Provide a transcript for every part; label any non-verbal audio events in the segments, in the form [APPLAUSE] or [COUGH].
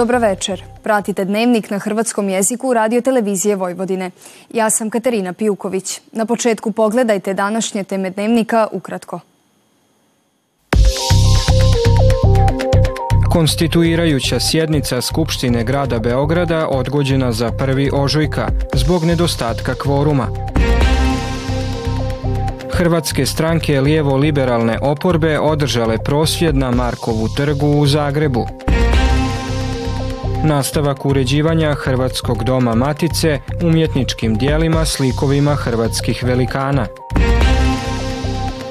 Dobra večer. Pratite dnevnik na hrvatskom jeziku radio televizije Vojvodine. Ja sam Katarina Pijuković. Na početku pogledajte današnje teme dnevnika ukratko. Konstituirajuća sjednica Skupštine grada Beograda odgođena za prvi ožujka zbog nedostatka kvoruma. Hrvatske stranke lijevo-liberalne oporbe održale prosvjed na Markovu trgu u Zagrebu. Nastavak uređivanja Hrvatskog doma Matice umjetničkim dijelima slikovima hrvatskih velikana.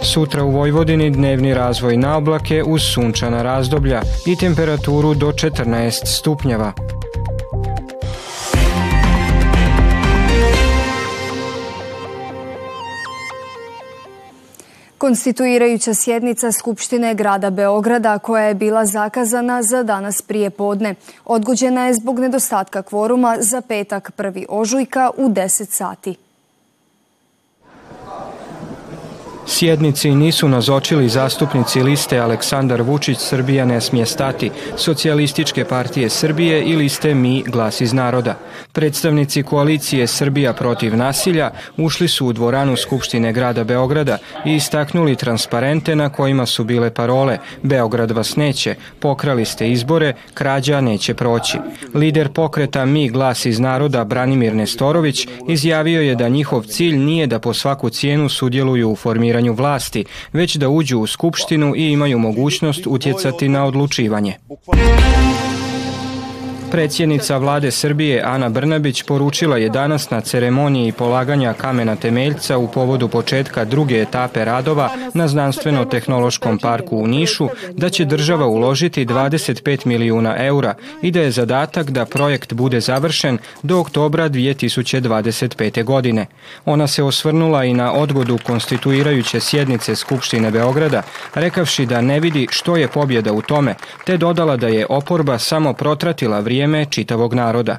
Sutra u Vojvodini dnevni razvoj na oblake uz sunčana razdoblja i temperaturu do 14 stupnjeva. Konstituirajuća sjednica Skupštine grada Beograda koja je bila zakazana za danas prije podne odgođena je zbog nedostatka kvoruma za petak 1. ožujka u 10 sati. Sjednici nisu nazočili zastupnici liste Aleksandar Vučić Srbija ne smije stati, socijalističke partije Srbije i liste Mi glas iz naroda. Predstavnici koalicije Srbija protiv nasilja ušli su u dvoranu Skupštine grada Beograda i istaknuli transparente na kojima su bile parole Beograd vas neće, pokrali ste izbore, krađa neće proći. Lider pokreta Mi glas iz naroda Branimir Nestorović izjavio je da njihov cilj nije da po svaku cijenu sudjeluju u formiranju vlasti, već da uđu u skupštinu i imaju mogućnost utjecati na odlučivanje. Predsjednica vlade Srbije Ana Brnabić poručila je danas na ceremoniji polaganja kamena temeljca u povodu početka druge etape radova na znanstveno-tehnološkom parku u Nišu da će država uložiti 25 milijuna eura i da je zadatak da projekt bude završen do oktobra 2025. godine. Ona se osvrnula i na odgodu konstituirajuće sjednice Skupštine Beograda, rekavši da ne vidi što je pobjeda u tome, te dodala da je oporba samo protratila vrijeme vrijeme čitavog naroda.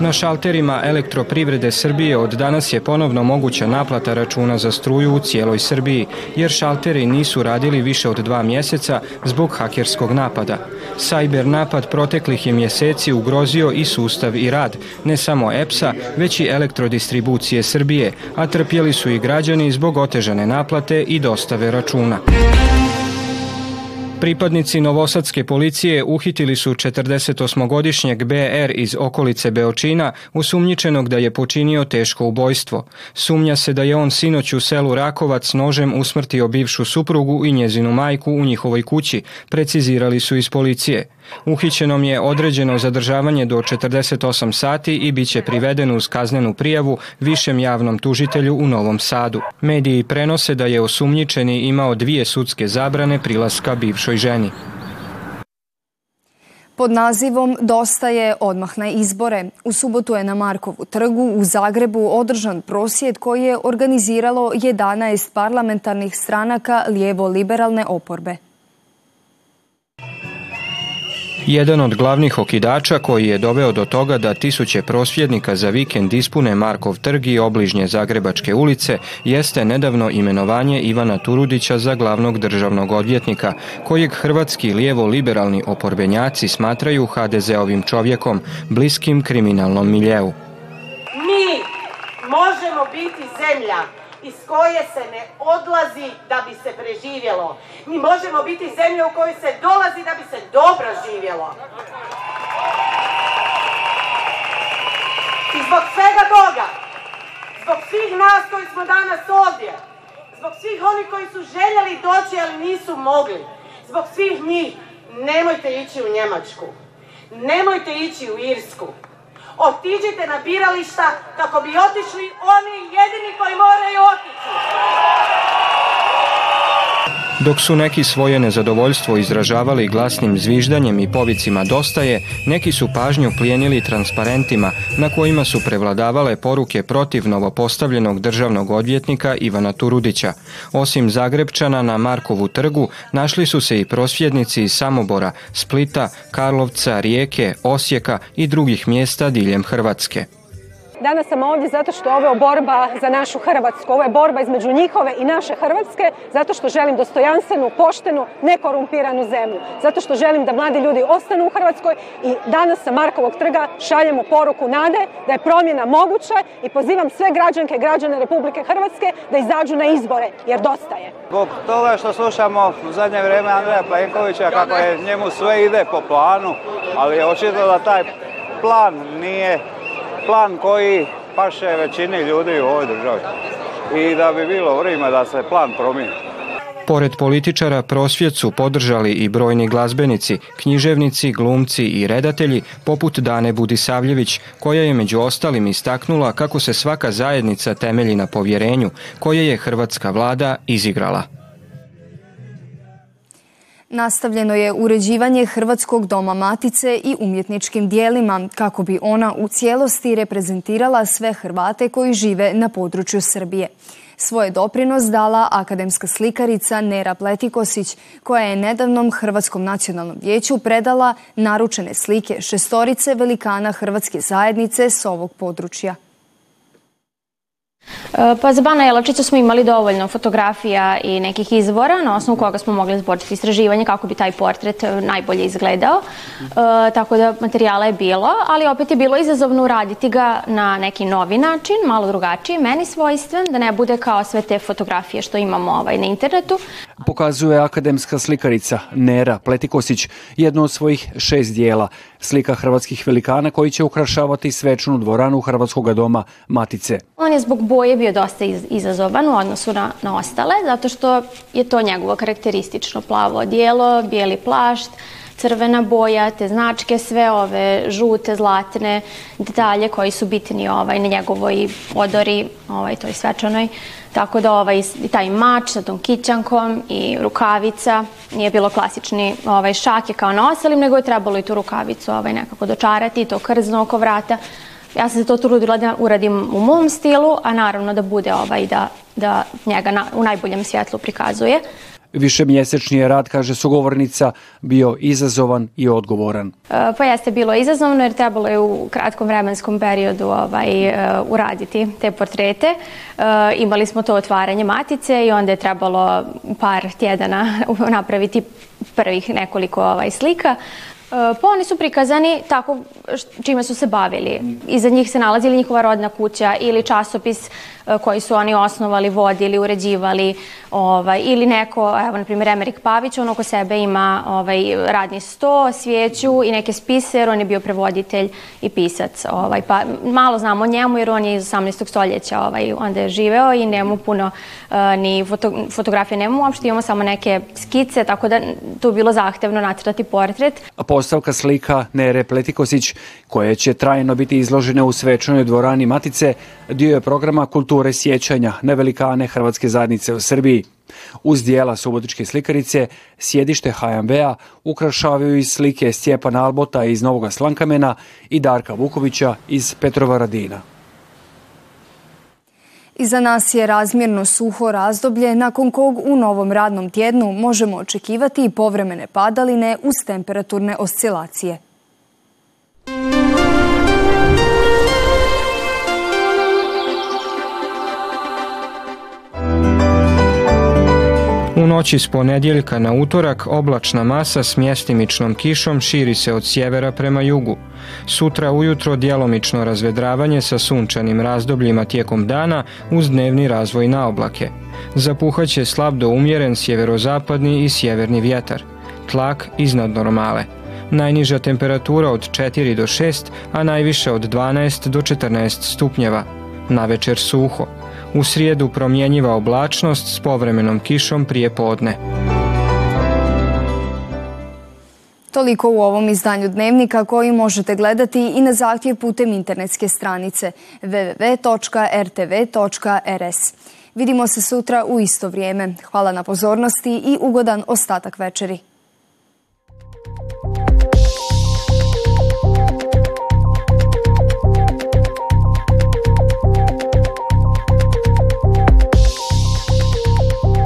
Na šalterima elektroprivrede Srbije od danas je ponovno moguća naplata računa za struju u cijeloj Srbiji, jer šalteri nisu radili više od dva mjeseca zbog hakerskog napada. Sajber napad proteklih je mjeseci ugrozio i sustav i rad, ne samo EPS-a, već i elektrodistribucije Srbije, a trpjeli su i građani zbog otežane naplate i dostave računa. Pripadnici Novosadske policije uhitili su 48-godišnjeg BR iz okolice Beočina, usumnjičenog da je počinio teško ubojstvo. Sumnja se da je on sinoć u selu Rakovac nožem usmrtio bivšu suprugu i njezinu majku u njihovoj kući, precizirali su iz policije. Uhićenom je određeno zadržavanje do 48 sati i bit će priveden uz kaznenu prijavu višem javnom tužitelju u Novom Sadu. Mediji prenose da je osumnjičeni imao dvije sudske zabrane prilaska bivšoj ženi. Pod nazivom Dosta je odmah na izbore. U subotu je na Markovu trgu u Zagrebu održan prosjed koji je organiziralo 11 parlamentarnih stranaka lijevo-liberalne oporbe. Jedan od glavnih okidača koji je doveo do toga da tisuće prosvjednika za vikend ispune Markov trg i obližnje Zagrebačke ulice jeste nedavno imenovanje Ivana Turudića za glavnog državnog odvjetnika, kojeg hrvatski lijevo-liberalni oporbenjaci smatraju HDZ-ovim čovjekom, bliskim kriminalnom miljeu. Mi možemo biti zemlja iz koje se ne odlazi da bi se preživjelo. Mi možemo biti zemlja u kojoj se dolazi da bi se dobro živjelo. I zbog svega toga, zbog svih nas koji smo danas ovdje, zbog svih onih koji su željeli doći ali nisu mogli, zbog svih njih, nemojte ići u Njemačku, nemojte ići u Irsku, Otiđite na birališta kako bi otišli oni jedini koji moraju otići. Dok su neki svoje nezadovoljstvo izražavali glasnim zviždanjem i povicima dostaje, neki su pažnju plijenili transparentima na kojima su prevladavale poruke protiv novopostavljenog državnog odvjetnika Ivana Turudića. Osim Zagrebčana na Markovu trgu našli su se i prosvjednici iz Samobora, Splita, Karlovca, Rijeke, Osijeka i drugih mjesta diljem Hrvatske. Danas sam ovdje zato što ovo je borba za našu Hrvatsku. Ovo je borba između njihove i naše Hrvatske, zato što želim dostojanstvenu, poštenu, nekorumpiranu zemlju. Zato što želim da mladi ljudi ostanu u Hrvatskoj i danas sa Markovog trga šaljemo poruku nade da je promjena moguća i pozivam sve građanke i građane Republike Hrvatske da izađu na izbore, jer dosta je. Zbog toga što slušamo u zadnje vrijeme Andreja Plenkovića kako je njemu sve ide po planu, ali je očito da taj plan nije plan koji paše većini ljudi u ovoj državi. I da bi bilo vrijeme da se plan promijeni. Pored političara prosvjet su podržali i brojni glazbenici, književnici, glumci i redatelji poput Dane Budisavljević, koja je među ostalim istaknula kako se svaka zajednica temelji na povjerenju koje je hrvatska vlada izigrala. Nastavljeno je uređivanje Hrvatskog doma matice i umjetničkim dijelima kako bi ona u cijelosti reprezentirala sve Hrvate koji žive na području Srbije. Svoje doprinos dala akademska slikarica Nera Pletikosić, koja je nedavnom Hrvatskom nacionalnom vijeću predala naručene slike šestorice velikana Hrvatske zajednice s ovog područja. E, pa za Bana Jelačića smo imali dovoljno fotografija i nekih izvora na osnovu koga smo mogli zboriti istraživanje kako bi taj portret e, najbolje izgledao. E, tako da materijala je bilo, ali opet je bilo izazovno uraditi ga na neki novi način, malo drugačiji, meni svojstven, da ne bude kao sve te fotografije što imamo ovaj, na internetu. Pokazuje akademska slikarica Nera Pletikosić jednu od svojih šest dijela slika hrvatskih velikana koji će ukrašavati svečanu dvoranu Hrvatskog doma Matice. On je zbog boje bio dosta izazovan u odnosu na, ostale, zato što je to njegovo karakteristično plavo dijelo, bijeli plašt, crvena boja, te značke, sve ove žute, zlatne detalje koji su bitni ovaj, na njegovoj odori, ovaj, toj svečanoj. Tako da ovaj, taj mač sa tom kićankom i rukavica nije bilo klasični ovaj, šake kao na osalim, nego je trebalo i tu rukavicu ovaj, nekako dočarati, to krzno oko vrata. Ja sam se to trudila da uradim u mom stilu, a naravno da bude ovaj, da, da njega na, u najboljem svjetlu prikazuje. Višemjesečni je rad, kaže sugovornica, bio izazovan i odgovoran. E, pa jeste bilo izazovno jer trebalo je u kratkom vremenskom periodu ovaj, e, uraditi te portrete. E, imali smo to otvaranje matice i onda je trebalo par tjedana [LAUGHS] napraviti prvih nekoliko ovaj, slika. Pa oni su prikazani tako čime su se bavili. Iza njih se nalazili njihova rodna kuća ili časopis E, koji su oni osnovali, vodili, uređivali ovaj, ili neko, evo na primjer Emerik Pavić, on oko sebe ima ovaj, radni sto, svijeću i neke spise jer on je bio prevoditelj i pisac. Ovaj, pa malo znamo o njemu jer on je iz 18. stoljeća ovaj, onda je živeo i nemamo puno uh, ni foto, fotografije, nemamo uopšte, imamo samo neke skice, tako da tu je bilo zahtevno nacrtati portret. A postavka slika Nere Pletikosić, koje će trajno biti izložene u svečanoj dvorani Matice, dio je programa kulture sjećanja na velikane Hrvatske zajednice u Srbiji. Uz dijela subotičke slikarice, sjedište HMV-a ukrašavaju i slike Stjepana Albota iz Novoga Slankamena i Darka Vukovića iz Petrova Radina. Iza nas je razmjerno suho razdoblje nakon kog u novom radnom tjednu možemo očekivati i povremene padaline uz temperaturne oscilacije. Noći s ponedjeljka na utorak oblačna masa s mjestimičnom kišom širi se od sjevera prema jugu. Sutra ujutro djelomično razvedravanje sa sunčanim razdobljima tijekom dana uz dnevni razvoj na oblake. Zapuhaće slab do umjeren sjeverozapadni i sjeverni vjetar. Tlak iznad normale. Najniža temperatura od 4 do 6, a najviše od 12 do 14 stupnjeva. Na večer suho u srijedu promjenjiva oblačnost s povremenom kišom prije podne. Toliko u ovom izdanju dnevnika koji možete gledati i na zahtjev putem internetske stranice www.rtv.rs. Vidimo se sutra u isto vrijeme. Hvala na pozornosti i ugodan ostatak večeri.